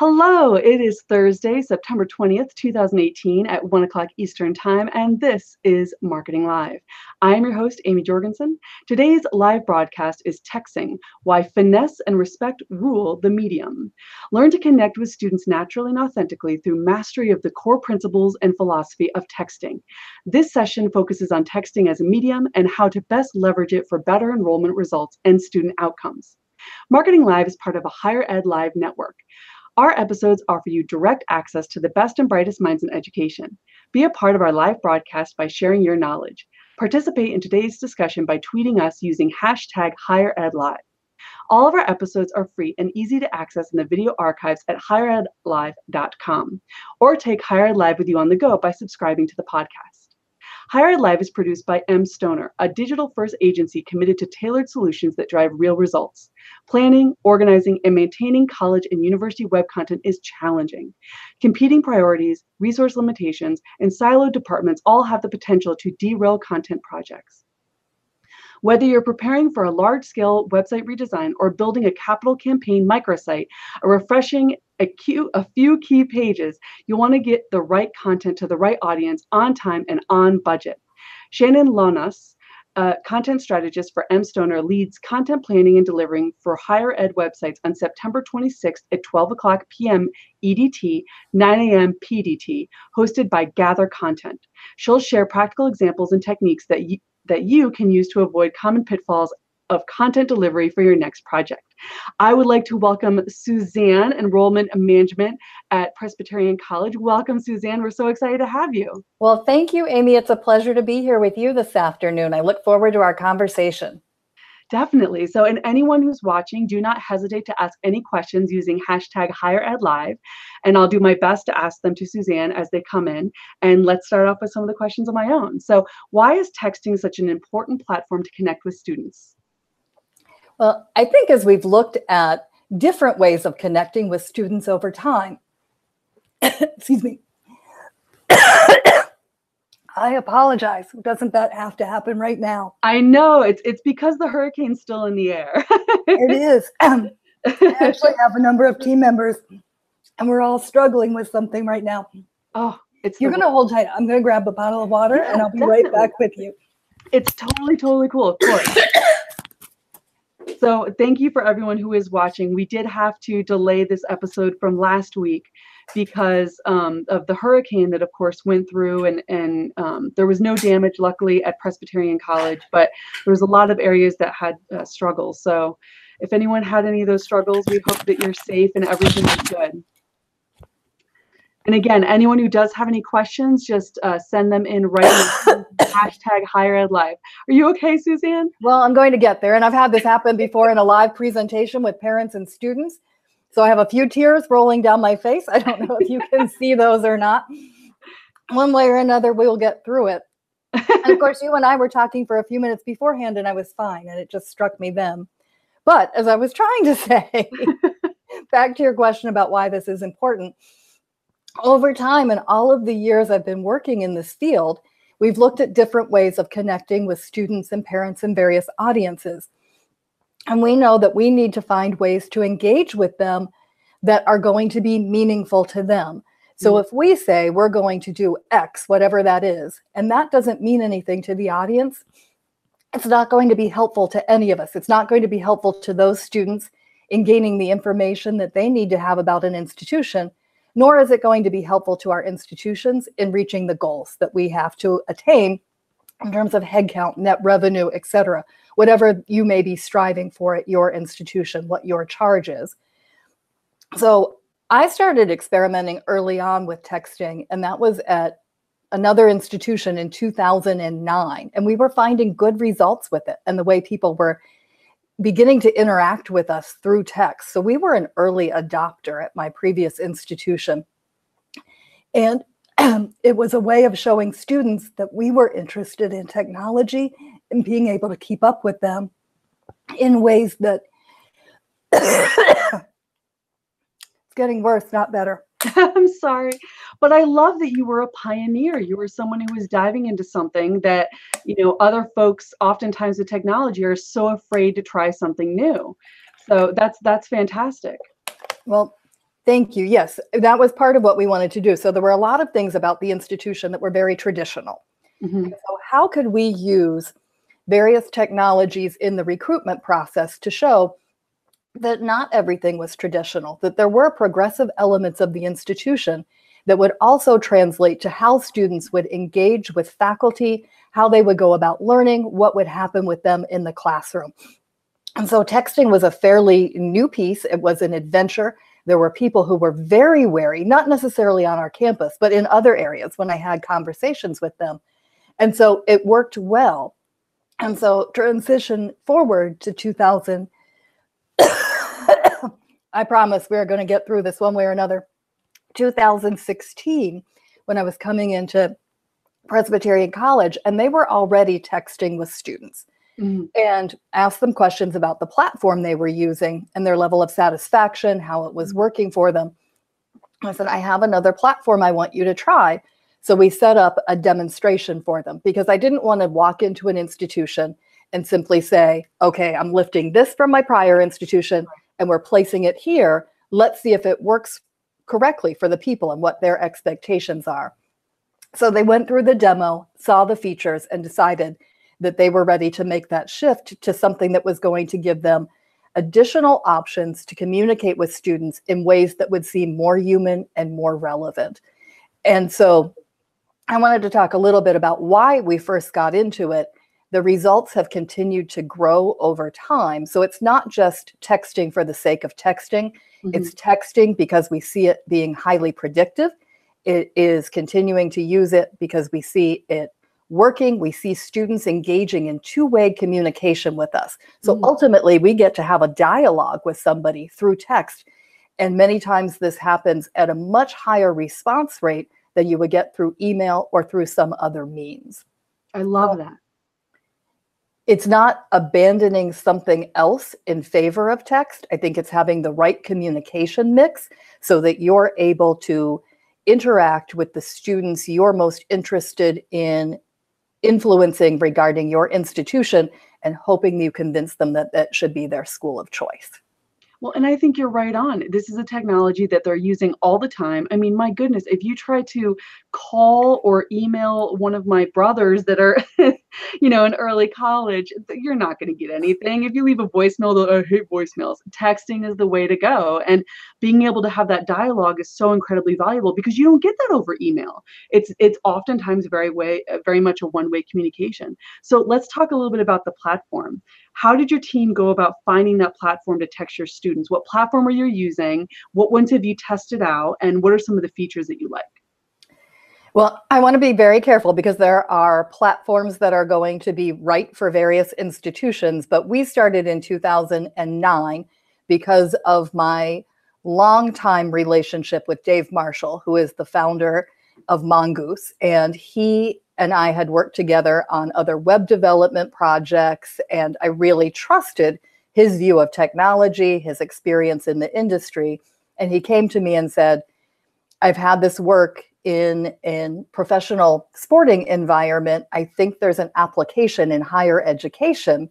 Hello, it is Thursday, September 20th, 2018 at 1 o'clock Eastern Time, and this is Marketing Live. I am your host, Amy Jorgensen. Today's live broadcast is Texting Why Finesse and Respect Rule the Medium. Learn to connect with students naturally and authentically through mastery of the core principles and philosophy of texting. This session focuses on texting as a medium and how to best leverage it for better enrollment results and student outcomes. Marketing Live is part of a Higher Ed Live network. Our episodes offer you direct access to the best and brightest minds in education. Be a part of our live broadcast by sharing your knowledge. Participate in today's discussion by tweeting us using hashtag HigherEdLive. All of our episodes are free and easy to access in the video archives at higheredlive.com or take Higher Ed Live with you on the go by subscribing to the podcast. Higher Ed Live is produced by M. Stoner, a digital first agency committed to tailored solutions that drive real results. Planning, organizing, and maintaining college and university web content is challenging. Competing priorities, resource limitations, and siloed departments all have the potential to derail content projects. Whether you're preparing for a large scale website redesign or building a capital campaign microsite, a refreshing a, few, a few key pages, you want to get the right content to the right audience on time and on budget. Shannon Lonas, content strategist for M Stoner, leads content planning and delivering for higher ed websites on September 26th at 12 o'clock p.m. EDT, 9 a.m. PDT, hosted by Gather Content. She'll share practical examples and techniques that you, that you can use to avoid common pitfalls of content delivery for your next project. I would like to welcome Suzanne, Enrollment Management at Presbyterian College. Welcome, Suzanne. We're so excited to have you. Well, thank you, Amy. It's a pleasure to be here with you this afternoon. I look forward to our conversation. Definitely. So, and anyone who's watching, do not hesitate to ask any questions using hashtag HigherEdLive. And I'll do my best to ask them to Suzanne as they come in. And let's start off with some of the questions of my own. So, why is texting such an important platform to connect with students? Well, I think as we've looked at different ways of connecting with students over time, excuse me. I apologize. Doesn't that have to happen right now? I know it's it's because the hurricane's still in the air. it is. I actually have a number of team members, and we're all struggling with something right now. Oh, it's you're gonna hold tight. I'm gonna grab a bottle of water, yeah, and I'll be definitely. right back with you. It's totally, totally cool. Of course. So thank you for everyone who is watching. We did have to delay this episode from last week because um, of the hurricane that, of course, went through, and and um, there was no damage, luckily, at Presbyterian College, but there was a lot of areas that had uh, struggles. So, if anyone had any of those struggles, we hope that you're safe and everything is good. And again, anyone who does have any questions, just uh, send them in right now. Hashtag higher ed live. Are you okay, Suzanne? Well, I'm going to get there. And I've had this happen before in a live presentation with parents and students. So I have a few tears rolling down my face. I don't know if you can see those or not. One way or another, we'll get through it. and of course, you and I were talking for a few minutes beforehand, and I was fine. And it just struck me then. But as I was trying to say, back to your question about why this is important, over time and all of the years I've been working in this field, we've looked at different ways of connecting with students and parents and various audiences. And we know that we need to find ways to engage with them that are going to be meaningful to them. So mm-hmm. if we say we're going to do X, whatever that is, and that doesn't mean anything to the audience, it's not going to be helpful to any of us. It's not going to be helpful to those students in gaining the information that they need to have about an institution, nor is it going to be helpful to our institutions in reaching the goals that we have to attain in terms of headcount, net revenue, et cetera whatever you may be striving for at your institution, what your charge is. So I started experimenting early on with texting, and that was at another institution in 2009. And we were finding good results with it and the way people were beginning to interact with us through text. So we were an early adopter at my previous institution. And it was a way of showing students that we were interested in technology and being able to keep up with them in ways that it's getting worse, not better. I'm sorry, but I love that you were a pioneer. You were someone who was diving into something that, you know, other folks oftentimes with technology are so afraid to try something new. So that's that's fantastic. Well, Thank you. Yes, that was part of what we wanted to do. So there were a lot of things about the institution that were very traditional. Mhm. So, how could we use various technologies in the recruitment process to show that not everything was traditional, that there were progressive elements of the institution that would also translate to how students would engage with faculty, how they would go about learning, what would happen with them in the classroom. And so, texting was a fairly new piece, it was an adventure. There were people who were very wary, not necessarily on our campus, but in other areas when I had conversations with them. And so it worked well. And so transition forward to 2000. I promise we are going to get through this one way or another. 2016, when I was coming into Presbyterian College, and they were already texting with students Mhm. and asked them questions about the platform they were using and their level of satisfaction, how it was working for them. I said, I have another platform I want you to try. So we set up a demonstration for them because I didn't want to walk into an institution and simply say, okay, I'm lifting this from my prior institution and we're placing it here. Let's see if it works correctly for the people and what their expectations are. So they went through the demo, saw the features, and decided that they were ready to make that shift to something that was going to give them additional options to communicate with students in ways that would seem more human and more relevant. And so I wanted to talk a little bit about why we first got into it. The results have continued to grow over time. So it's not just texting for the sake of texting, Mhm. it's texting because we see it being highly predictive. It is continuing to use it because we see it working. We see students engaging in two way communication with us. So Mm. ultimately, we get to have a dialogue with somebody through text. And many times this happens at a much higher response rate than you would get through email or through some other means. I love that. It's not abandoning something else in favor of text. I think it's having the right communication mix so that you're able to interact with the students you're most interested in influencing regarding your institution and hoping you convince them that that should be their school of choice. Well, and I think you're right on. This is a technology that they're using all the time. I mean, my goodness, if you try to call or email one of my brothers that are, you know, in early college, you're not going to get anything. If you leave a voicemail, I oh, hate voicemails. Texting is the way to go. And being able to have that dialogue is so incredibly valuable because you don't get that over email. It's it's oftentimes very way very much a one-way communication. So let's talk a little bit about the platform. How did your team go about finding that platform to text your students? What platform are you using? What ones have you tested out? And what are some of the features that you like? Well, I want to be very careful because there are platforms that are going to be right for various institutions, but we started in 2009 because of my longtime relationship with Dave Marshall, who is the founder of Mongoose. And he and I had worked together on other web development projects, and I really trusted his view of technology, his experience in the industry. And he came to me and said, I've had this work in in professional sporting environment. I think there's an application in higher education.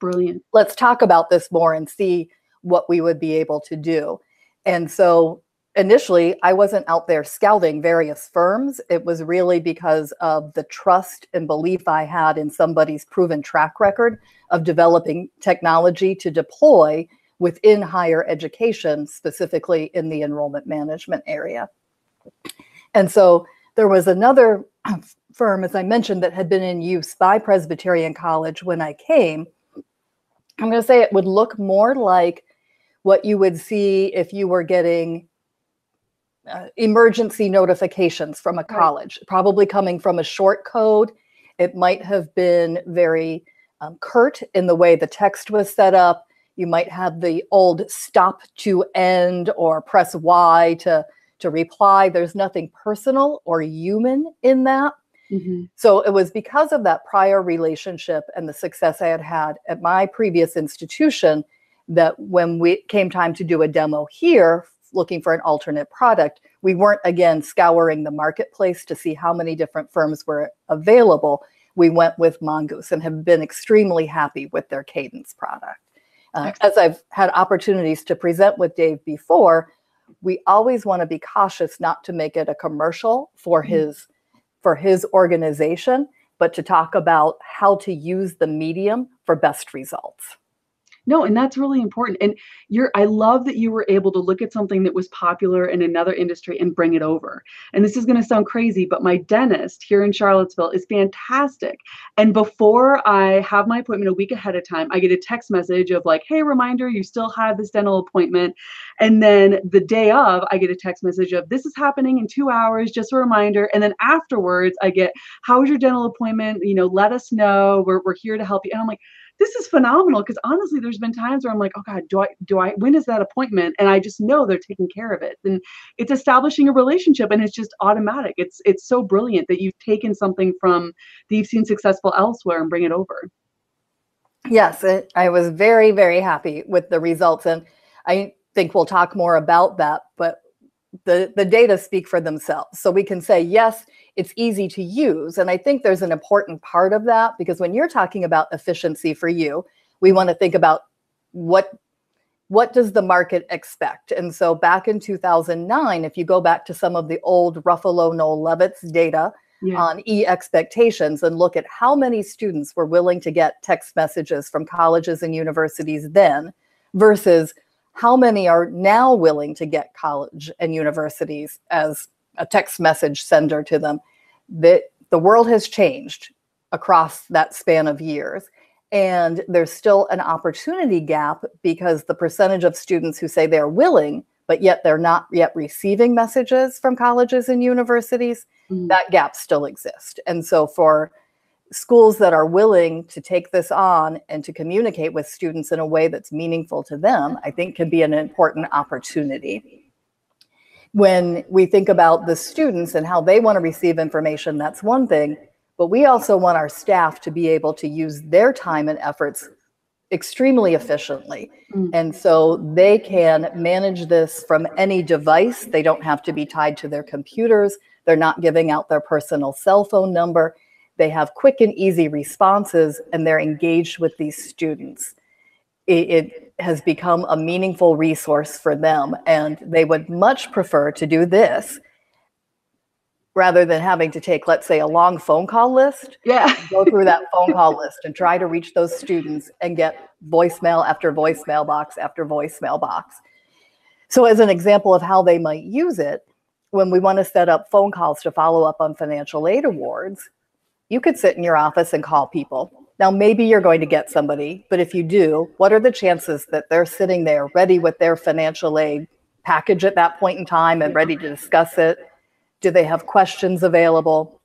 Brilliant. Let's talk about this more and see what we would be able to do. And so initially, I wasn't out there scouting various firms. It was really because of the trust and belief I had in somebody's proven track record of developing technology to deploy within higher education, specifically in the enrollment management area. And so there was another firm, as I mentioned, that had been in use by Presbyterian College when I came. I'm going to say it would look more like what you would see if you were getting uh, emergency notifications from a Right. college, probably coming from a short code. It might have been very um, curt in the way the text was set up. You might have the old stop to end or press Y to, to reply. There's nothing personal or human in that. Mhm. So it was because of that prior relationship and the success I had had at my previous institution that when we came time to do a demo here, looking for an alternate product, we weren't again scouring the marketplace to see how many different firms were available. We went with Mongoose and have been extremely happy with their Cadence product. Uh, as I've had opportunities to present with Dave before, we always want to be cautious not to make it a commercial for Mhm. his for his organization, but to talk about how to use the medium for best results. No, and that's really important. And you're I love that you were able to look at something that was popular in another industry and bring it over. And this is going to sound crazy, but my dentist here in Charlottesville is fantastic. And before I have my appointment a week ahead of time, I get a text message of like, "Hey, reminder, you still have this dental appointment." And then the day of, I get a text message of, "This is happening in 2 hours, just a reminder." And then afterwards, I get, "How was your dental appointment? You know, let us know. We're we're here to help you." And I'm like, this is phenomenal because honestly there's been times where i'm like oh god do i do i when is that appointment? And i just know they're taking care of it. And it's establishing a relationship and it's just automatic. It's it's so brilliant that you've taken something from that you've seen successful elsewhere and bring it over. Yes, I was very, very happy with the results. And I think we'll talk more about that, but the, the data speak for themselves. So we can say, yes, it's easy to use. And I think there's an important part of that because when you're talking about efficiency for you, we want to think about what what does the market expect? And so back in 2009, if you go back to some of the old Ruffalo Noel Levitz data, yeah on e expectations and look at how many students were willing to get text messages from colleges and universities then versus how many are now willing to get college and universities as a text message sender to them that the world has changed across that span of years and there's still an opportunity gap because the percentage of students who say they're willing but yet they're not yet receiving messages from colleges and universities Mm. that gap still exists. And so for schools that are willing to take this on and to communicate with students in a way that's meaningful to them, I think can be an important opportunity. When we think about the students and how they want to receive information, that's one thing, but we also want our staff to be able to use their time and efforts extremely efficiently. Mm. And so they can manage this from any device. They don't have to be tied to their computers. They're not giving out their personal cell phone number. They have quick and easy responses and they're engaged with these students. It, it has become a meaningful resource for them and they would much prefer to do this rather than having to take, let's say, a long phone call list yeah go through that phone call list and try to reach those students and get voicemail after voicemail box after voicemail box. So, as an example of how they might use it, when we want to set up phone calls to follow up on financial aid awards, you could sit in your office and call people. Now, maybe you're going to get somebody, but if you do, what are the chances that they're sitting there ready with their financial aid package at that point in time and ready to discuss it? Do they have questions available?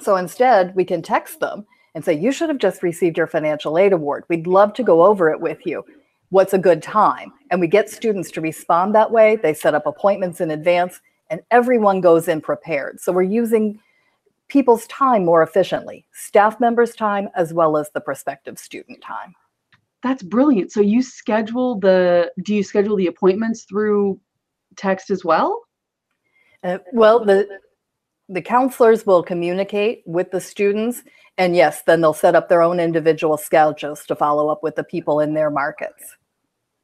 So instead, we can text them and say, You should have just received your financial aid award. We'd love to go over it with you. What's a good time? And we get students to respond that way. They set up appointments in advance, and everyone goes in prepared. So we're using people's time more efficiently, staff members' time as well as the prospective student time. that's brilliant so you schedule the do you schedule the appointments through text as well Uh, well, the the counselors will communicate with the students, and yes, then they'll set up their own individual schedules to follow up with the people in their markets.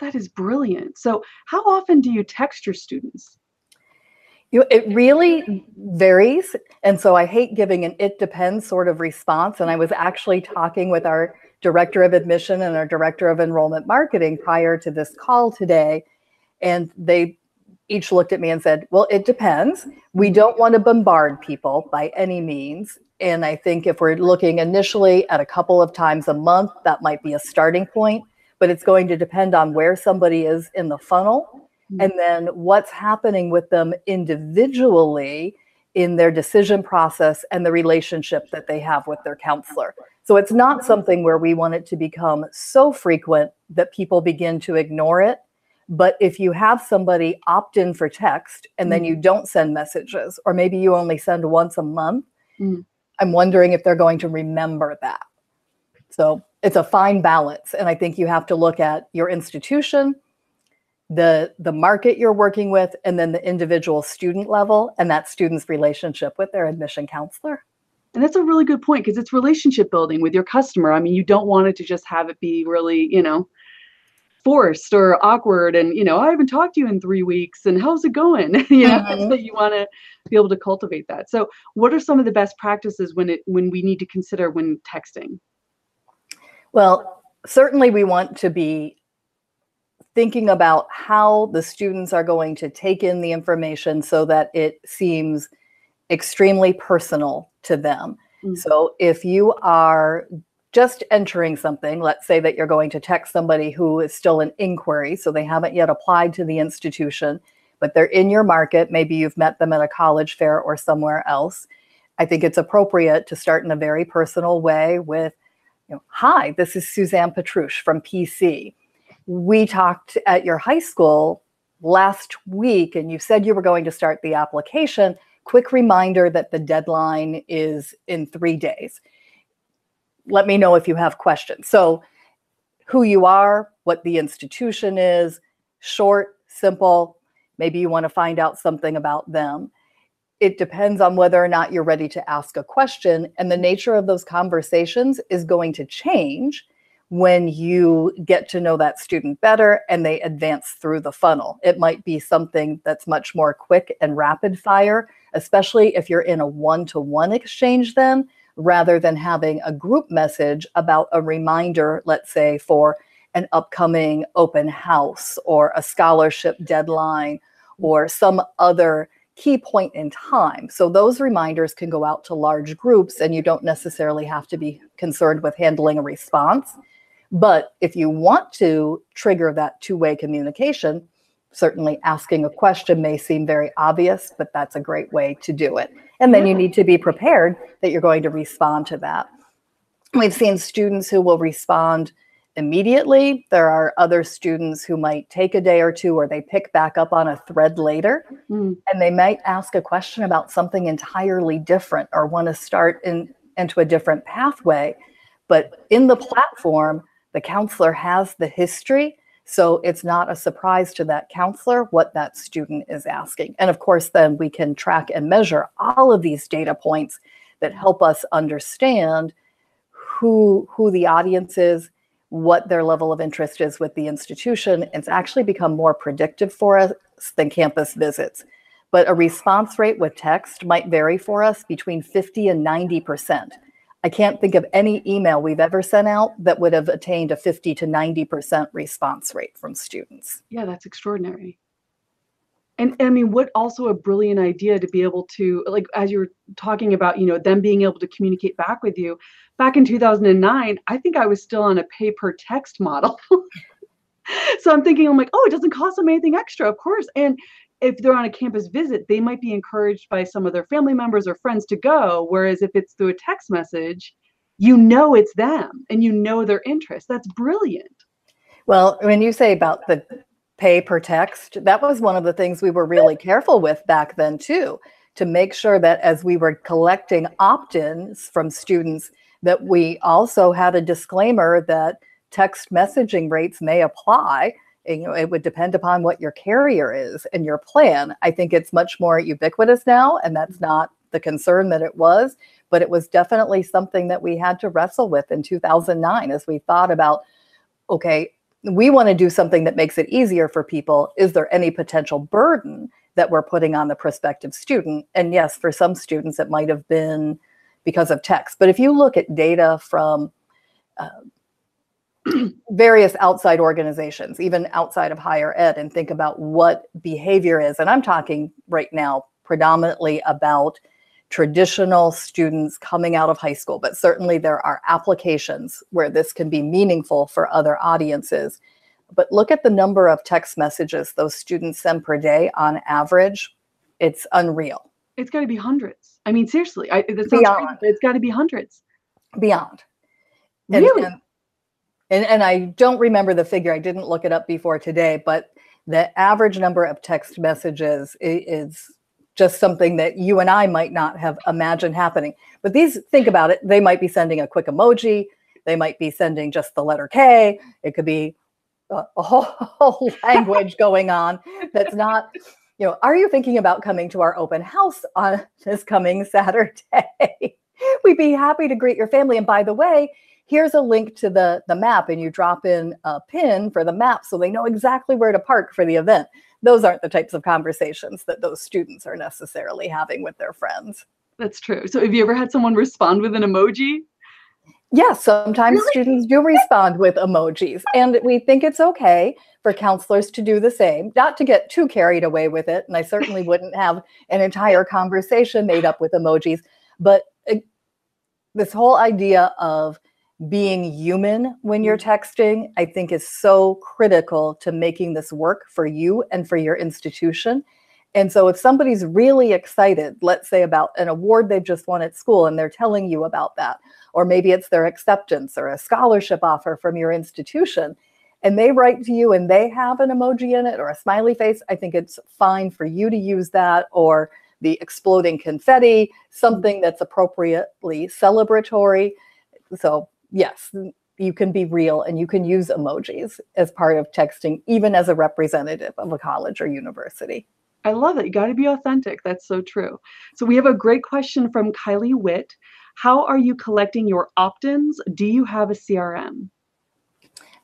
that is brilliant so how often do you text your students You, it really varies. And so I hate giving an it depends sort of response. And I was actually talking with our director of admission and our director of enrollment marketing prior to this call today. And they each looked at me and said, Well, it depends. We mm-hmm. don't want to bombard people by any means. And I think if we're looking initially at a couple of times a month, that might be a starting point. But it's going to depend on where somebody is in the funnel and then what's happening with them individually in their decision process and the relationship that they have with their counselor. So it's not something where we want it to become so frequent that people begin to ignore it. But if you have somebody opt in for text and then you don't send messages, or maybe you only send once a month, Mm. I'm wondering if they're going to remember that. So it's a fine balance. And I think you have to look at your institution, the the market you're working with and then the individual student level and that student's relationship with their admission counselor And that's a really good point because it's relationship building with your customer. I mean, you don't want it to just have it be really, you know, forced or awkward and you know i haven't talked to you in three weeks and how's it going you know Mhm. that you want to be able to cultivate that so what are some of the best practices when it when we need to consider when texting Well, certainly we want to be thinking about how the students are going to take in the information so that it seems extremely personal to them. Mm. So if you are just entering something, let's say that you're going to text somebody who is still in inquiry, so they haven't yet applied to the institution, but they're in your market, maybe you've met them at a college fair or somewhere else. I think it's appropriate to start in a very personal way with you know, hi, this is Suzanne Petrusch from PC. We talked at your high school last week and you said you were going to start the application. Quick reminder that the deadline is in three days. Let me know if you have questions. So, who you are, what the institution is, short, simple. Maybe you want to find out something about them it depends on whether or not you're ready to ask a question. And the nature of those conversations is going to change when you get to know that student better and they advance through the funnel. It might be something that's much more quick and rapid fire, especially if you're in a one to one exchange, then rather than having a group message about a reminder, let's say, for an upcoming open house or a scholarship deadline or some other key point in time. So those reminders can go out to large groups and you don't necessarily have to be concerned with handling a response. But if you want to trigger that two way communication, certainly asking a question may seem very obvious, but that's a great way to do it. And then you need to be prepared that you're going to respond to that. We've seen students who will respond immediately. There are other students who might take a day or two or they pick back up on a thread later Mm, and they might ask a question about something entirely different or want to start in, into a different pathway. But in the platform, the counselor has the history. So it's not a surprise to that counselor what that student is asking. And of course, then we can track and measure all of these data points that help us understand who, who the audience is, what their level of interest is with the institution. It's actually become more predictive for us than campus visits. But a response rate with text might vary for us between 50 and 90%. I can't think of any email we've ever sent out that would have attained a 50 to 90% response rate from students. yeah that's extraordinary. And i mean what also a brilliant idea to be able to like as you were talking about you know them being able to communicate back with you. Back in 2009 i think i was still on a pay per text model. So i'm thinking i'm like oh it doesn't cost them anything extra of course. And if they're on a campus visit they might be encouraged by some of their family members or friends to go whereas if it's through a text message you know it's them and you know their interest that's brilliant Well, when you say about the pay per text, that was one of the things we were really careful with back then, too, to make sure that as we were collecting opt ins from students, that we also had a disclaimer that text messaging rates may apply. You know, it would depend upon what your carrier is and your plan. I think it's much more ubiquitous now, and that's not the concern that it was, but it was definitely something that we had to wrestle with in 2009 as we thought about okay, we want to do something that makes it easier for people. Is there any potential burden that we're putting on the prospective student? And yes, for some students, it might have been because of text. But if you look at data from uh, various outside organizations, even outside of higher ed, and think about what behavior is, and I'm talking right now predominantly about traditional students coming out of high school, but certainly there are applications where this can be meaningful for other audiences. But look at the number of text messages those students send per day on average. It's unreal, it's got to be hundreds i mean seriously I, crazy, Beyond. but it's got to be hundreds beyond. And, really and, and, and I don't remember the figure, I didn't look it up before today, but the average number of text messages is just something that you and I might not have imagined happening. But these, think about it, they might be sending a quick emoji, they might be sending just the letter K, it could be a, a whole, whole language going on that's not. You know, are you thinking about coming to our open house on this coming Saturday? We'd be happy to greet your family. And by the way, here's a link to the the map and you drop in a pin for the map so they know exactly where to park for the event those aren't the types of conversations that those students are necessarily having with their friends that's true so have you ever had someone respond with an emoji Yes, sometimes really? students do respond with emojis, and we think it's okay for counselors to do the same, not to get too carried away with it. And I certainly wouldn't have an entire conversation made up with emojis, but uh, this whole idea of being human when you're mm. texting, I think is so critical to making this work for you and for your institution. And so if somebody's really excited, let's say about an award they've just won at school and they're telling you about that, or maybe it's their acceptance or a scholarship offer from your institution, and they write to you and they have an emoji in it or a smiley face, I think it's fine for you to use that or the exploding confetti, something that's appropriately celebratory. So, yes, you can be real and you can use emojis as part of texting, even as a representative of a college or university. I love it. You got to be authentic. That's so true. So, we have a great question from Kylie Witt. How are you collecting your opt ins? Do you have a CRM?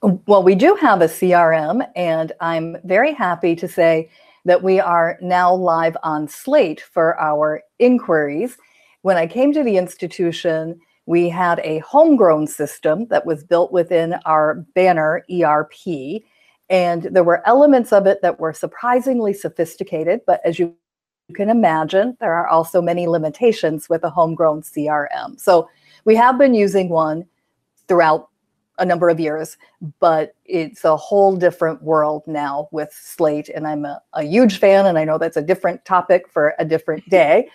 Well, we do have a CRM, and I'm very happy to say that we are now live on Slate for our inquiries. When I came to the institution, we had a homegrown system that was built within our banner ERP. And there were elements of it that were surprisingly sophisticated, but as you can imagine, there are also many limitations with a homegrown CRM. So we have been using one throughout a number of years, but it's a whole different world now with Slate. And I'm a, a huge fan, and I know that's a different topic for a different day.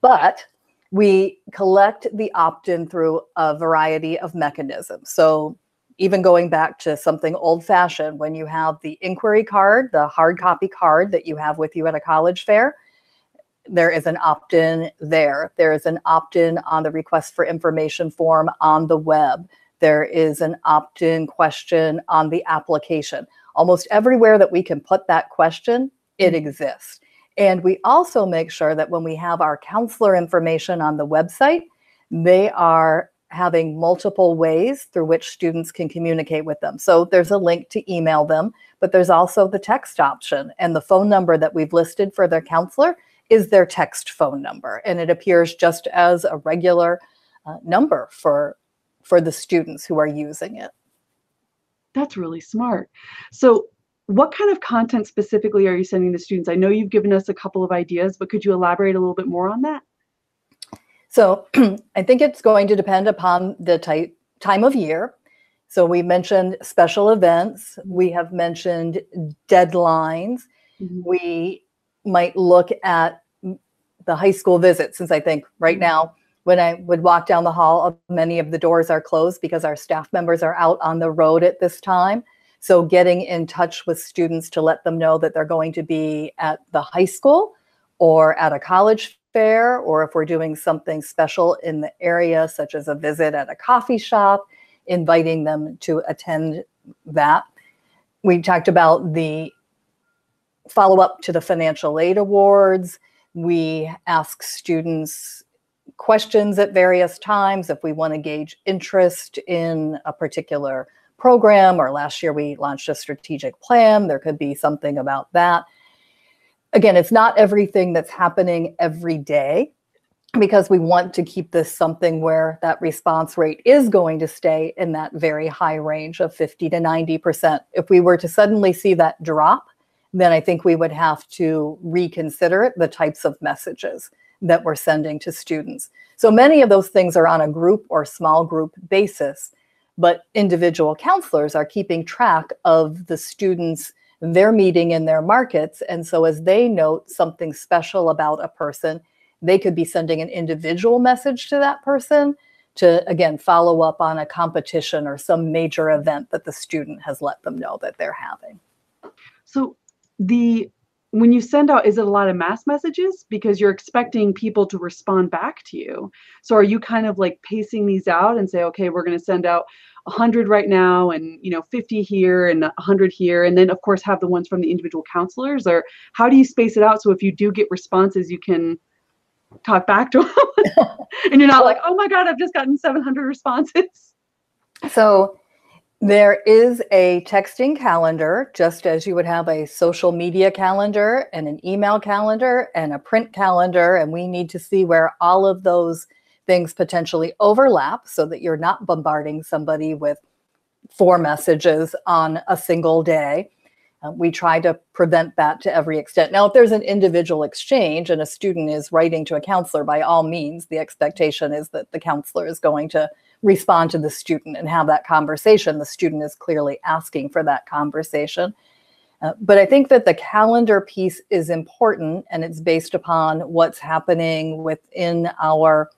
but we collect the opt in through a variety of mechanisms. So, even going back to something old fashioned, when you have the inquiry card, the hard copy card that you have with you at a college fair, there is an opt in there. There is an opt in on the request for information form on the web there is an opt in question on the application. Almost everywhere that we can put that question, it mm-hmm. exists. And we also make sure that when we have our counselor information on the website, they are having multiple ways through which students can communicate with them. So there's a link to email them, but there's also the text option. And the phone number that we've listed for their counselor is their text phone number. And it appears just as a regular uh, number for for the students who are using it. That's really smart. So, what kind of content specifically are you sending the students? I know you've given us a couple of ideas, but could you elaborate a little bit more on that? So, I think it's going to depend upon the type, time of year. So, we mentioned special events, we have mentioned deadlines. Mm-hmm. We might look at the high school visit, since I think right mm-hmm. now when I would walk down the hall, many of the doors are closed because our staff members are out on the road at this time. So, getting in touch with students to let them know that they're going to be at the high school or at a college fair, or if we're doing something special in the area, such as a visit at a coffee shop, inviting them to attend that. We talked about the follow up to the financial aid awards. We ask students questions at various times if we want to gauge interest in a particular program or last year we launched a strategic plan there could be something about that again it's not everything that's happening every day because we want to keep this something where that response rate is going to stay in that very high range of 50 to 90%. If we were to suddenly see that drop, then I think we would have to reconsider the types of messages that we're sending to students. So many of those things are on a group or small group basis, but individual counselors are keeping track of the students they're meeting in their markets. And so as they note something special about a person, they could be sending an individual message to that person to again follow up on a competition or some major event that the student has let them know that they're having. So the when you send out is it a lot of mass messages? Because you're expecting people to respond back to you. So are you kind of like pacing these out and say okay we're going to send out 100 right now and you know 50 here and 100 here and then of course have the ones from the individual counselors? Or how do you space it out so if you do get responses you can talk back to them? And you're not like oh my god i've just gotten 700 responses. So there is a texting calendar, just as you would have a social media calendar and an email calendar and a print calendar. And we need to see where all of those things potentially overlap so that you're not bombarding somebody with four messages on a single day. Uh, we try to prevent that to every extent. Now, if there's an individual exchange and a student is writing to a counselor, by all means, the expectation is that the counselor is going to respond to the student and have that conversation. The student is clearly asking for that conversation. Uh, but I think that the calendar piece is important and it's based upon what's happening within our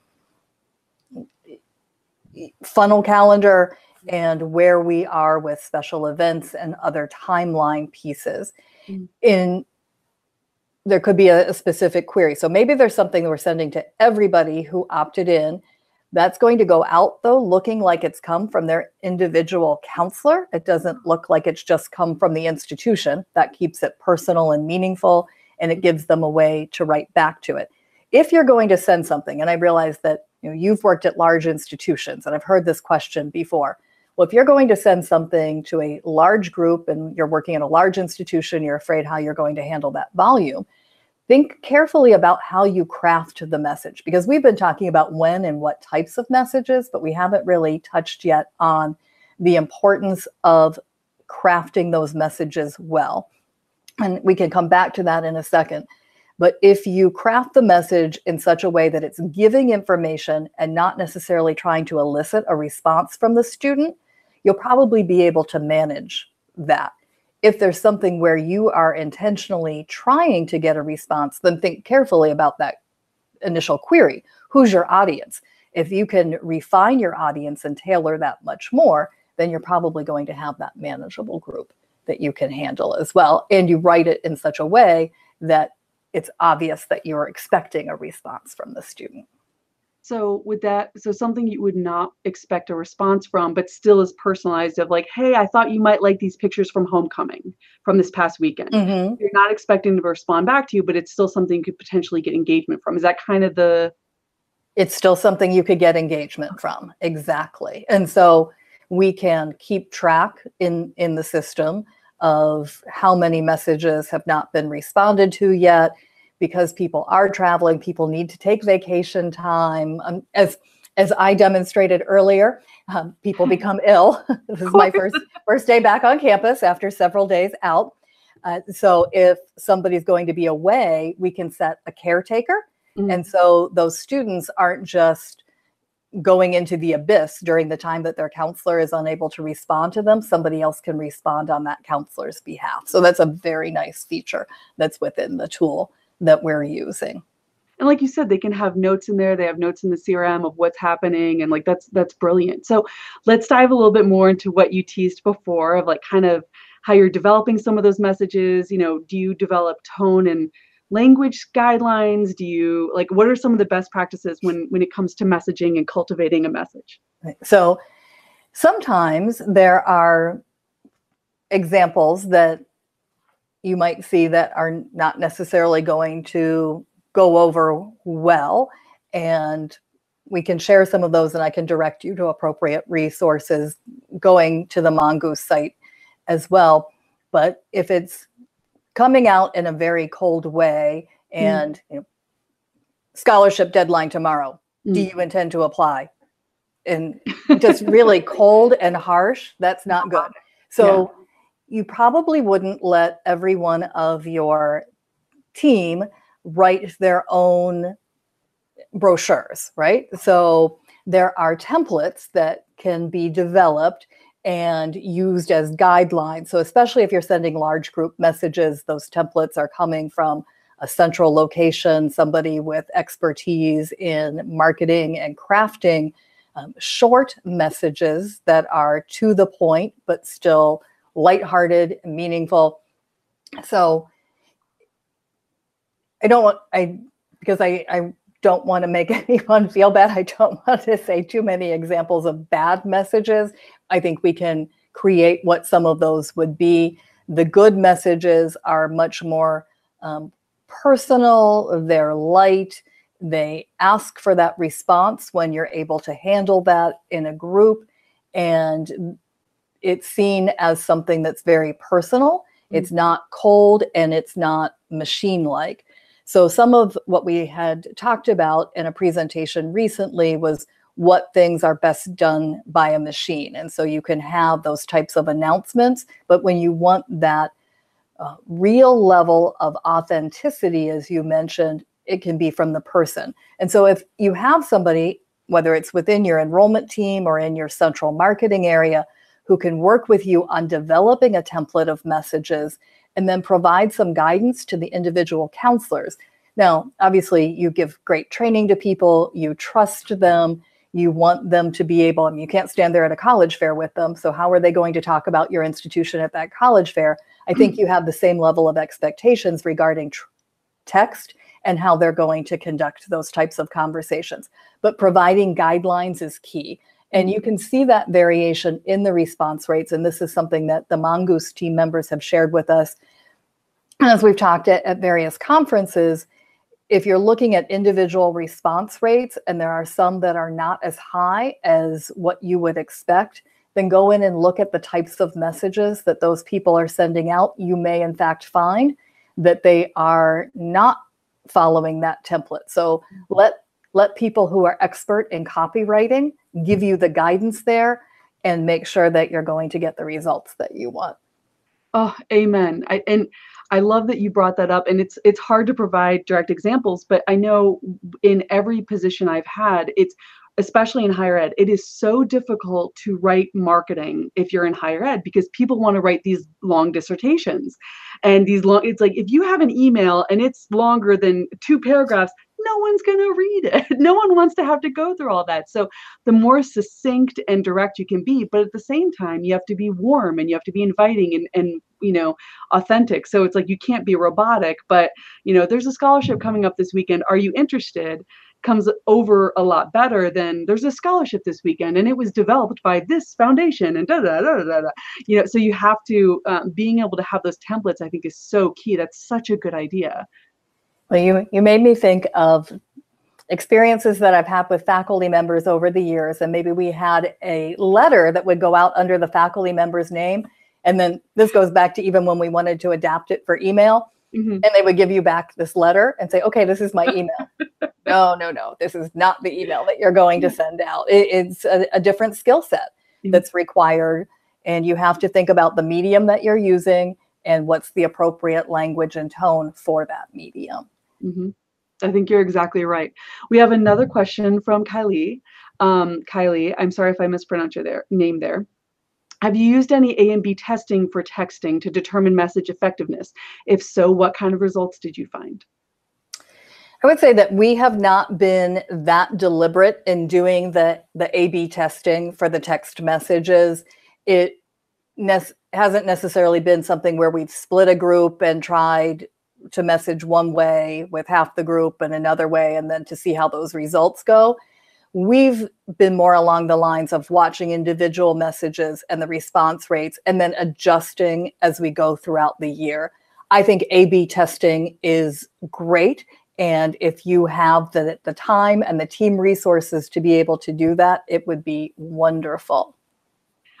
funnel calendar and where we are with special events and other timeline pieces. Mm. In there could be a, a specific query. So maybe there's something that we're sending to everybody who opted in that's going to go out though, looking like it's come from their individual counselor. It doesn't look like it's just come from the institution. That keeps it personal and meaningful, and it gives them a way to write back to it. If you're going to send something, and I realize that you know, you've worked at large institutions, and I've heard this question before. Well, if you're going to send something to a large group and you're working in a large institution, you're afraid how you're going to handle that volume think carefully about how you craft the message because we've been talking about when and what types of messages, but we haven't really touched yet on the importance of crafting those messages well. And we can come back to that in a second. But if you craft the message in such a way that it's giving information and not necessarily trying to elicit a response from the student, you'll probably be able to manage that if there's something where you are intentionally trying to get a response, then think carefully about that initial query. Who's your audience? If you can refine your audience and tailor that much more, then you're probably going to have that manageable group that you can handle as well. And you write it in such a way that it's obvious that you're expecting a response from the student. So with that, so something you would not expect a response from, but still is personalized of like, hey, I thought you might like these pictures from homecoming from this past weekend. Mm-hmm. You're not expecting to respond back to you, but it's still something you could potentially get engagement from. Is that kind of the it's still something you could get engagement from. Exactly. And so we can keep track in in the system of how many messages have not been responded to yet because people are traveling, people need to take vacation time. Um, as as I demonstrated earlier, um, people become ill. this is my first first day back on campus after several days out. Uh, so if somebody's going to be away, we can set a caretaker, mm-hmm. and so those students aren't just going into the abyss during the time that their counselor is unable to respond to them somebody else can respond on that counselor's behalf so that's a very nice feature that's within the tool that we're using. And like you said they can have notes in there. They have notes in the crm of what's happening and like that's that's brilliant. So let's dive a little bit more into what you teased before of like kind of how you're developing some of those messages. You know do you develop tone and language guidelines? Do you like what are some of the best practices when when it comes to messaging and cultivating a message? So sometimes there are examples that you might see that are not necessarily going to go over well. And we can share some of those and I can direct you to appropriate resources going to the Mongoose site as well. But if it's coming out in a very cold way mm. and mm. you know, scholarship deadline tomorrow, mm. do you intend to apply? And just really cold and harsh, that's not good. So yeah you probably wouldn't let every one of your team write their own brochures, right? So there are templates that can be developed and used as guidelines. So, especially if you're sending large group messages, those templates are coming from a central location, somebody with expertise in marketing and crafting um, short messages that are to the point, but still lighthearted, meaningful. So I don't want I because I I don't want to make anyone feel bad. I don't want to say too many examples of bad messages. I think we can create what some of those would be. The good messages are much more um, personal, they're light, they ask for that response when you're able to handle that in a group and it's seen as something that's very personal. It's not cold and it's not machine like. So, some of what we had talked about in a presentation recently was what things are best done by a machine. And so you can have those types of announcements, but when you want that uh, real level of authenticity, as you mentioned, it can be from the person. And so if you have somebody, whether it's within your enrollment team or in your central marketing area, who can work with you on developing a template of messages and then provide some guidance to the individual counselors. Now, obviously, you give great training to people, you trust them, you want them to be able, I mean, you can't stand there at a college fair with them. So, how are they going to talk about your institution at that college fair? I think mm. you have the same level of expectations regarding tr- text and how they're going to conduct those types of conversations. But providing guidelines is key. And you can see that variation in the response rates. And this is something that the Mongoose team members have shared with us. As we've talked at, at various conferences, if you're looking at individual response rates and there are some that are not as high as what you would expect, then go in and look at the types of messages that those people are sending out. You may, in fact, find that they are not following that template. So let let people who are expert in copywriting give you the guidance there and make sure that you're going to get the results that you want. Oh, amen. I, and I love that you brought that up. And it's it's hard to provide direct examples, but I know in every position I've had, it's especially in higher ed, it is so difficult to write marketing if you're in higher ed because people want to write these long dissertations. And these long, it's like if you have an email and it's longer than two paragraphs, no one's going to read it. No one wants to have to go through all that. So the more succinct and direct you can be, but at the same time, you have to be warm and you have to be inviting and, and you know, authentic. So it's like you can't be robotic, but you know, there's a scholarship coming up this weekend. Are you interested? comes over a lot better than there's a scholarship this weekend and it was developed by this foundation and da da da da da. You know, so you have to um, being able to have those templates. I think is so key. That's such a good idea. Well, you you made me think of experiences that I've had with faculty members over the years, and maybe we had a letter that would go out under the faculty member's name, and then this goes back to even when we wanted to adapt it for email. Mm-hmm. And they would give you back this letter and say, okay, this is my email. no, no, no, this is not the email that you're going to send out. It, it's a, a different skill set mm-hmm. that's required. And you have to think about the medium that you're using and what's the appropriate language and tone for that medium. Mm-hmm. I think you're exactly right. We have another question from Kylie. Um, Kylie, I'm sorry if I mispronounced your there, name there. Have you used any A and B testing for texting to determine message effectiveness? If so, what kind of results did you find? I would say that we have not been that deliberate in doing the, the A B testing for the text messages. It ne- hasn't necessarily been something where we've split a group and tried to message one way with half the group and another way, and then to see how those results go. We've been more along the lines of watching individual messages and the response rates and then adjusting as we go throughout the year. I think A B testing is great. And if you have the, the time and the team resources to be able to do that, it would be wonderful.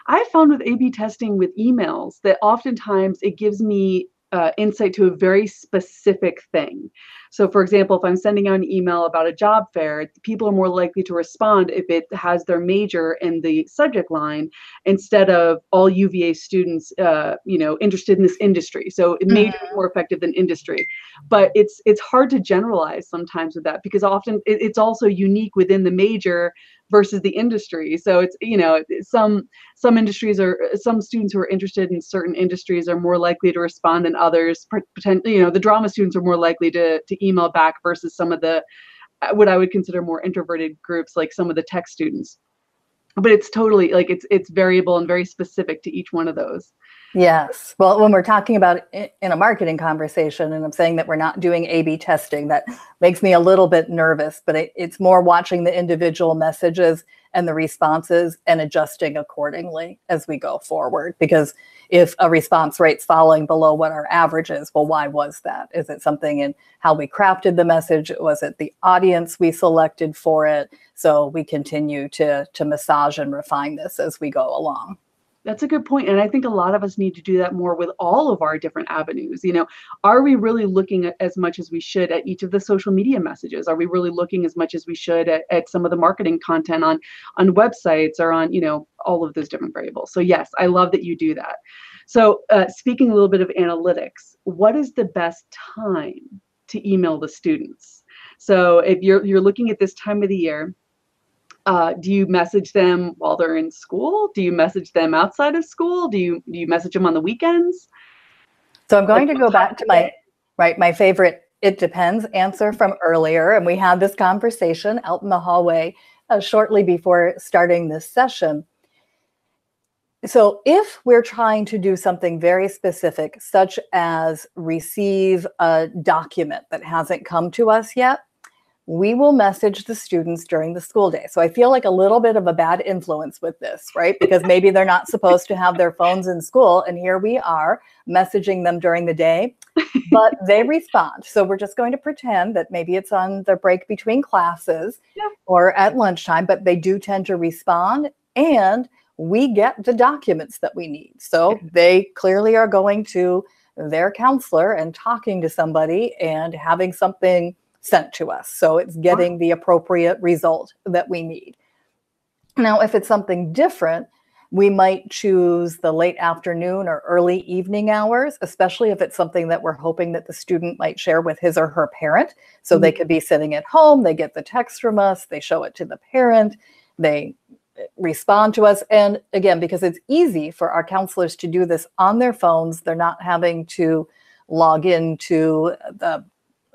I found with A B testing with emails that oftentimes it gives me uh, insight to a very specific thing. So, for example, if I'm sending out an email about a job fair, people are more likely to respond if it has their major in the subject line instead of all UVA students, uh, you know, interested in this industry. So, it may mm-hmm. be more effective than industry, but it's it's hard to generalize sometimes with that because often it, it's also unique within the major versus the industry. So it's you know some some industries are some students who are interested in certain industries are more likely to respond than others. Potentially, you know, the drama students are more likely to to email back versus some of the uh, what I would consider more introverted groups like some of the tech students. But it's totally like it's it's variable and very specific to each one of those. Yes. Well, when we're talking about in a marketing conversation, and I'm saying that we're not doing A B testing, that makes me a little bit nervous, but it, it's more watching the individual messages and the responses and adjusting accordingly as we go forward. Because if a response rate's falling below what our average is, well, why was that? Is it something in how we crafted the message? Was it the audience we selected for it? So we continue to, to massage and refine this as we go along. That's a good. And I think a lot of us need to do that more with all of our different avenues. You know, are we really looking at as much as we should at each of the social media messages? Are we really looking as much as we should at, at some of the marketing content on on websites or on, you know, all of those different variables? So yes, I love that you do that. So uh, speaking a little bit of analytics, what is the best time to email the students? So if you're you're looking at this time of the year, uh, do you message them while they're in school? Do you message them outside of school? Do you do you message them on the weekends? So I'm going like, to go back to my right my favorite it depends answer from earlier, and we had this conversation out in the hallway uh, shortly before starting this session. So, if we're trying to do something very specific, such as receive a document that hasn't come to us yet, we will message the students during the school day. So I feel like a little bit of a bad influence with this, right? Because maybe they're not supposed to have their phones in school. And here we are messaging them during the day, but they respond. So we're just going to pretend that maybe it's on the break between classes yeah. or at lunchtime, but they do tend to respond. And we get the documents that we need. So they clearly are going to their counselor and talking to somebody and having something sent to us. So it's getting the appropriate result that we need. Now, if it's something different, we might choose the late afternoon or early evening hours, especially if it's something that we're hoping that the student might share with his or her parent. So mm-hmm. they could be sitting at home, they get the text from us, they show it to the parent, they eh, respond to us. And again, because it's easy for our counselors to do this on their phones, they're not having to log into the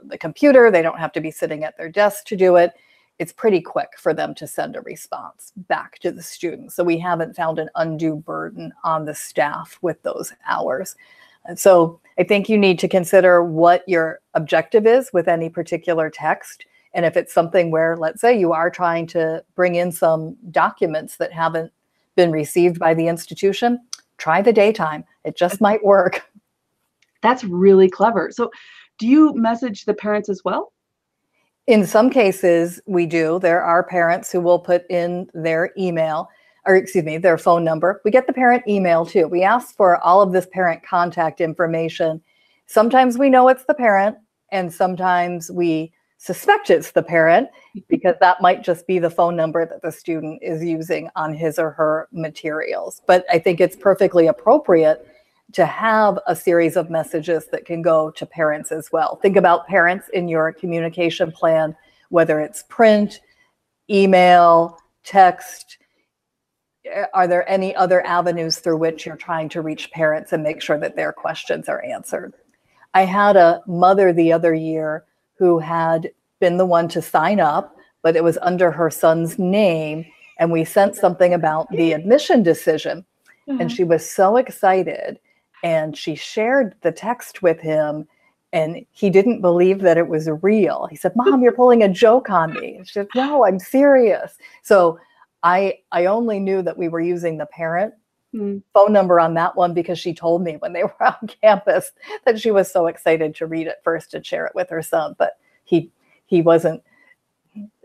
the computer. They don't have to be sitting at their desk to do it. It's pretty quick for them to send a response back to the students. So we haven't found an undue burden on the staff with those hours. And so I think you need to consider what your objective is with any particular text. And if it's something where, let's say, you are trying to bring in some documents that haven't been received by the institution, try the daytime. It just might work. That's really clever. So do you message the parents as well? In some cases, we do. There are parents who will put in their email or excuse me, their phone number. We get the parent email too. We ask for all of this parent contact information. Sometimes we know it's the parent, and sometimes we suspect it's the parent because that might just be the phone number that the student is using on his or her materials. But I think it's perfectly appropriate to have a series of messages that can go to parents as well. Think about parents in your communication plan, whether it's print, email, text. Are there any other avenues through which you're trying to reach parents and make sure that their questions are answered? I had a mother the other year who had been the one to sign up, but it was under her son's name. And we sent something about the admission decision. Mm-hmm. And she was so excited and she shared the text with him and he didn't believe that it was real. He said, "Mom, you're pulling a joke on me." She said, "No, I'm serious." So I I only knew that we were using the parent mm. phone number on that one because she told me when they were on campus that she was so excited to read it first and share it with her son, but he he wasn't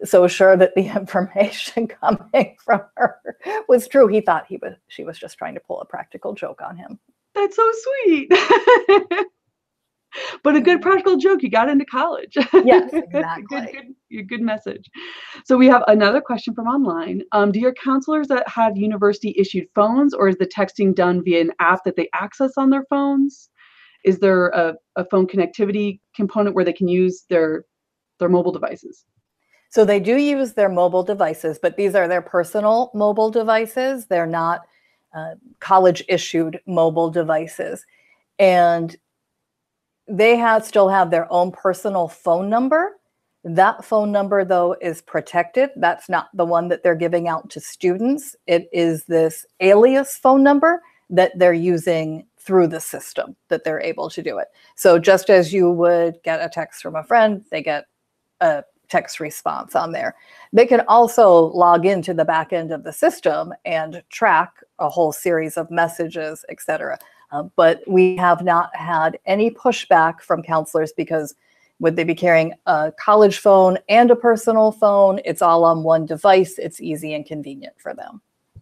so sure that the information coming from her was true. He thought he was she was just trying to pull a practical joke on him. That's so sweet. but a good practical joke. You got into college. Yes, exactly. good, good, good message. So we have another question from online. Um, do your counselors that have university issued phones, or is the texting done via an app that they access on their phones? Is there a, a phone connectivity component where they can use their their mobile devices? So they do use their mobile devices, but these are their personal mobile devices. They're not uh, college issued mobile devices. And they have still have their own personal phone number. That phone number, though, is protected. That's not the one that they're giving out to students. It is this alias phone number that they're using through the system that they're able to do it. So just as you would get a text from a friend, they get a text response on there. They can also log into the back end of the system and track a whole series of messages, etc. Uh, but we have not had any pushback from counselors because would they be carrying a college phone and a personal phone? It's all on one device. It's easy and convenient for them.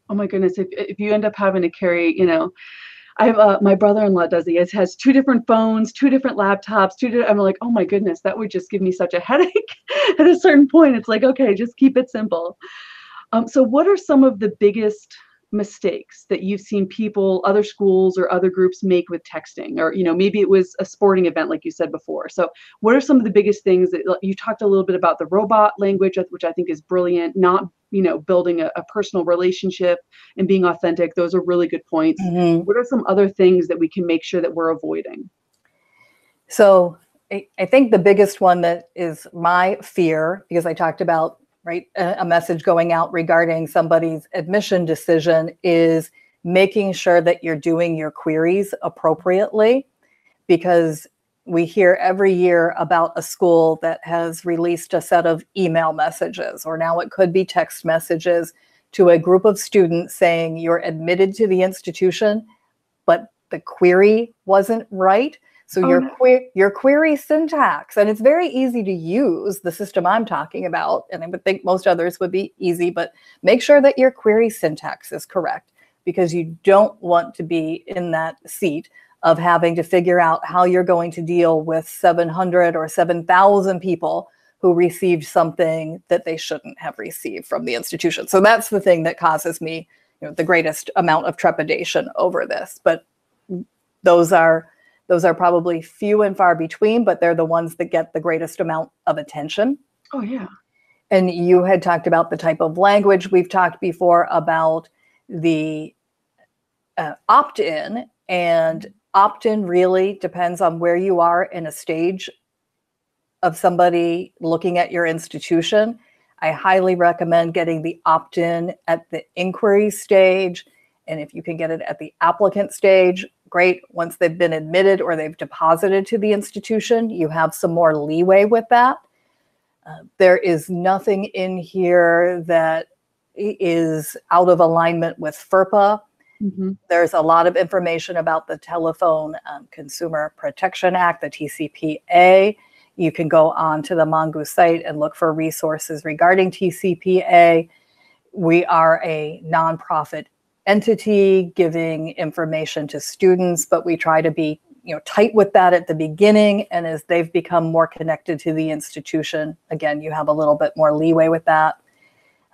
Oh my goodness! If if you end up having to carry, you know, I have uh, my brother-in-law does he has two different phones, two different laptops, two. Di- I'm like, oh my goodness, that would just give me such a headache. At a certain point, it's like, okay, just keep it simple. Um, so, what are some of the biggest mistakes that you've seen people other schools or other groups make with texting or you know maybe it was a sporting event like you said before so what are some of the biggest things that you talked a little bit about the robot language which i think is brilliant not you know building a, a personal relationship and being authentic those are really good points mm-hmm. what are some other things that we can make sure that we're avoiding so I think the biggest one that is my fear, because I talked about right? A, a message going out regarding somebody's admission decision is making sure that you're doing your queries appropriately because we hear every year about a school that has released a set of email messages, or now it could be text messages to a group of students saying you're admitted to the institution, but the query wasn't right. So oh, your que- your query syntax, and it's very easy to use the system I'm talking about, and I would think most others would be easy, but make sure that your query syntax is correct because you don't want to be in that seat of having to figure out how you're going to deal with 700 or 7,000 people who received something that they shouldn't have received from the institution. So that's the thing that causes me, you know, the greatest amount of trepidation over this. But those are those are probably few and far between, but they're the ones that get the greatest amount of attention. Oh, yeah. And you had talked about the type of language. We've talked before about the uh, opt in, and opt in really depends on where you are in a stage of somebody looking at your institution. I highly recommend getting the opt in at the inquiry stage. And if you can get it at the applicant stage, great. Once they've been admitted or they've deposited to the institution, you have some more leeway with that. Uh, there is nothing in here that is out of alignment with FERPA. Mm-hmm. There's a lot of information about the Telephone um, Consumer Protection Act, the TCPA. You can go on to the Mongoose site and look for resources regarding TCPA. We are a nonprofit entity giving information to students, but we try to be you know tight with that at the beginning and as they've become more connected to the institution again you have a little bit more leeway with that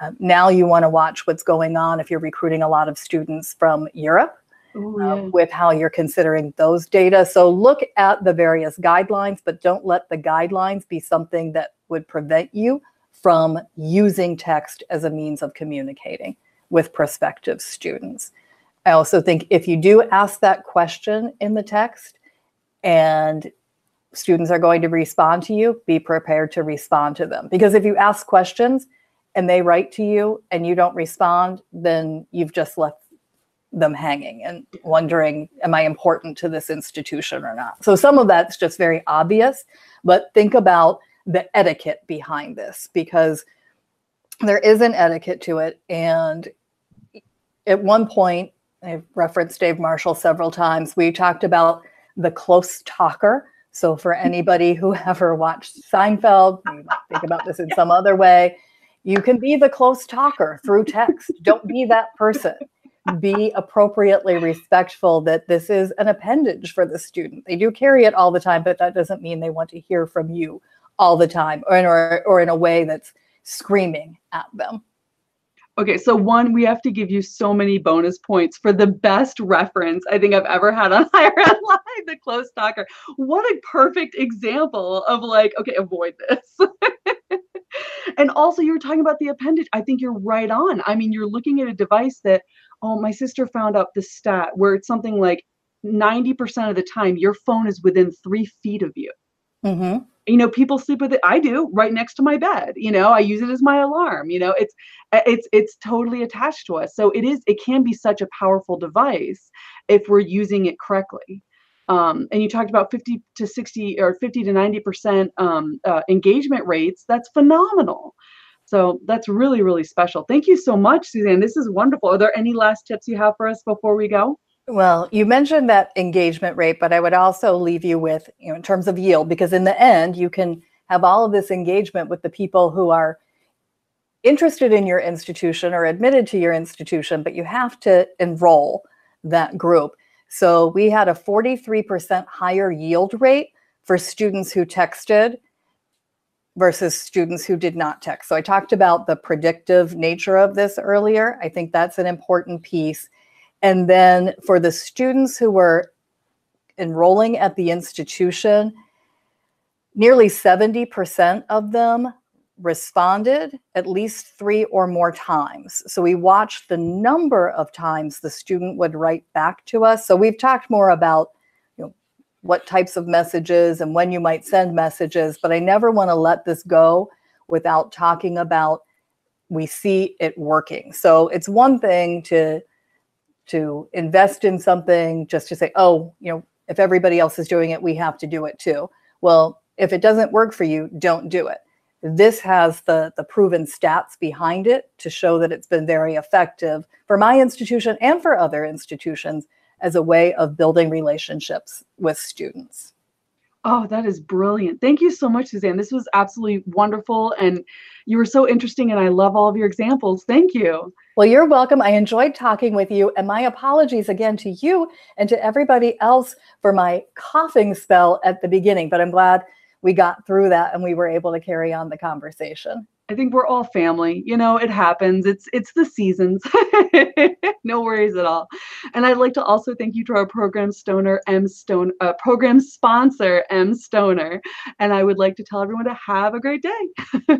uh, now you want to watch what's going on if you're recruiting a lot of students from europe Ooh, uh, yeah. with how you're considering those data so look at the various guidelines but don't let the guidelines be something that would prevent you from using text as a means of communicating with prospective students. I also think if you do ask that question in the text and students are going to respond to you, be prepared to respond to them. Because if you ask questions and they write to you and you don't respond, then you've just left them hanging and wondering, am I important to this institution or not? So some of that's just very obvious, but think about the etiquette behind this because there is an etiquette to it. And at one point, I've referenced Dave Marshall several times, we talked about the close talker. So for anybody who ever watched Seinfeld, think about this in some other way, you can be the close talker through text. Don't be that person. Be appropriately respectful that this is an appendage for the student. They do carry it all the time, but that doesn't mean they want to hear from you all the time or in, or, or in a way that's screaming at them. Okay, so one, we have to give you so many bonus points for the best reference I think I've ever had on Higher Ed Live, the close talker. What a perfect example of like, okay, avoid this. and also, you were talking about the appendage. I think you're right on. I mean, you're looking at a device that, oh, my sister found out the stat where it's something like 90% of the time your phone is within three feet of you. Mm-hmm. you know people sleep with it i do right next to my bed you know i use it as my alarm you know it's it's it's totally attached to us so it is it can be such a powerful device if we're using it correctly um, and you talked about 50 to 60 or 50 to 90 percent um, uh, engagement rates. That's phenomenal. So that's really really special. Thank you so much suzanne. This is wonderful. Are there any last tips you have for us before we go? Well, you mentioned that engagement rate, but I would also leave you with, you know, in terms of yield, because in the end, you can have all of this engagement with the people who are interested in your institution or admitted to your institution, but you have to enroll that group. So we had a 43% higher yield rate for students who texted versus students who did not text. So I talked about the predictive nature of this earlier. I think that's an important piece. And then for the students who were enrolling at the institution, nearly 70% of them responded at least three or more times. So we watched the number of times the student would write back to us. So we've talked more about you know, what types of messages and when you might send messages, but I never want to let this go without talking about we see it working. So it's one thing to to invest in something just to say, oh, you know, if everybody else is doing it, we have to do it too. Well, if it doesn't work for you, don't do it. This has the, the proven stats behind it to show that it's been very effective for my institution and for other institutions as a way of building relationships with students. Oh, that is brilliant. Thank you so much, Suzanne. This was absolutely wonderful. And you were so interesting, and I love all of your examples. Thank you. Well, you're welcome. I enjoyed talking with you. And my apologies again to you and to everybody else for my coughing spell at the beginning. But I'm glad we got through that and we were able to carry on the conversation. I think we're all family. You know, it happens. It's it's the seasons. no worries at all. And I'd like to also thank you to our program stoner M Stone uh, program sponsor mStoner. And I would like to tell everyone to have a great day.